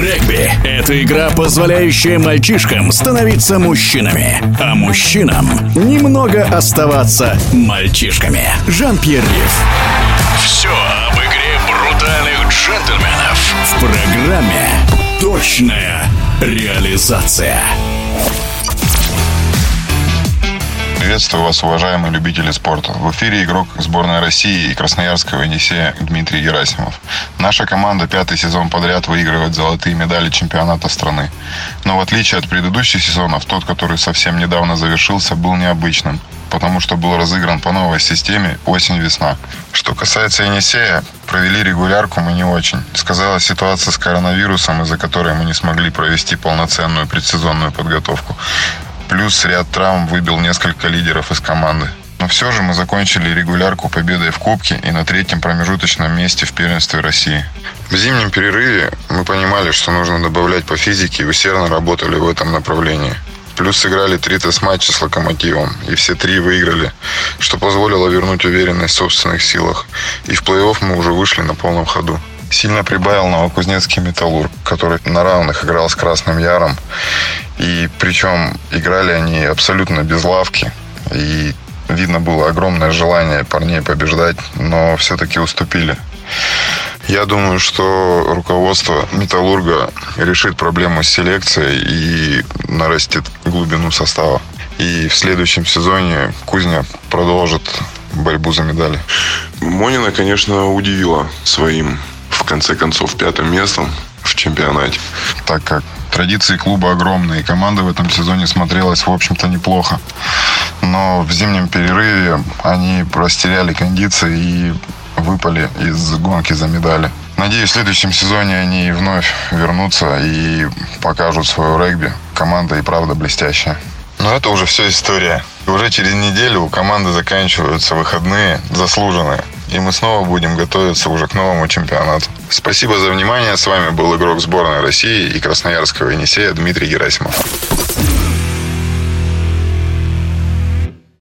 Регби – это игра, позволяющая мальчишкам становиться мужчинами, а мужчинам немного оставаться мальчишками. Жан-Пьер Риф. Все об игре брутальных джентльменов в программе «Точная реализация». Приветствую вас, уважаемые любители спорта. В эфире игрок сборной России и Красноярского Енисея Дмитрий Герасимов. Наша команда пятый сезон подряд выигрывает золотые медали чемпионата страны. Но в отличие от предыдущих сезонов, тот, который совсем недавно завершился, был необычным потому что был разыгран по новой системе осень-весна. Что касается Енисея, провели регулярку мы не очень. Сказалась ситуация с коронавирусом, из-за которой мы не смогли провести полноценную предсезонную подготовку. Плюс ряд травм выбил несколько лидеров из команды. Но все же мы закончили регулярку победой в Кубке и на третьем промежуточном месте в первенстве России. В зимнем перерыве мы понимали, что нужно добавлять по физике и усердно работали в этом направлении. Плюс сыграли три тест-матча с «Локомотивом», и все три выиграли, что позволило вернуть уверенность в собственных силах. И в плей-офф мы уже вышли на полном ходу. Сильно прибавил новокузнецкий «Металлург», который на равных играл с «Красным Яром». И причем играли они абсолютно без лавки. И видно было огромное желание парней побеждать, но все-таки уступили. Я думаю, что руководство Металлурга решит проблему с селекцией и нарастит глубину состава. И в следующем сезоне Кузня продолжит борьбу за медали. Монина, конечно, удивила своим, в конце концов, пятым местом в чемпионате. Так как традиции клуба огромные, команда в этом сезоне смотрелась, в общем-то, неплохо. Но в зимнем перерыве они растеряли кондиции и выпали из гонки за медали. Надеюсь, в следующем сезоне они вновь вернутся и покажут свою регби. Команда и правда блестящая. Но это уже все история. Уже через неделю у команды заканчиваются выходные, заслуженные. И мы снова будем готовиться уже к новому чемпионату. Спасибо за внимание. С вами был игрок сборной России и Красноярского Енисея Дмитрий Герасимов.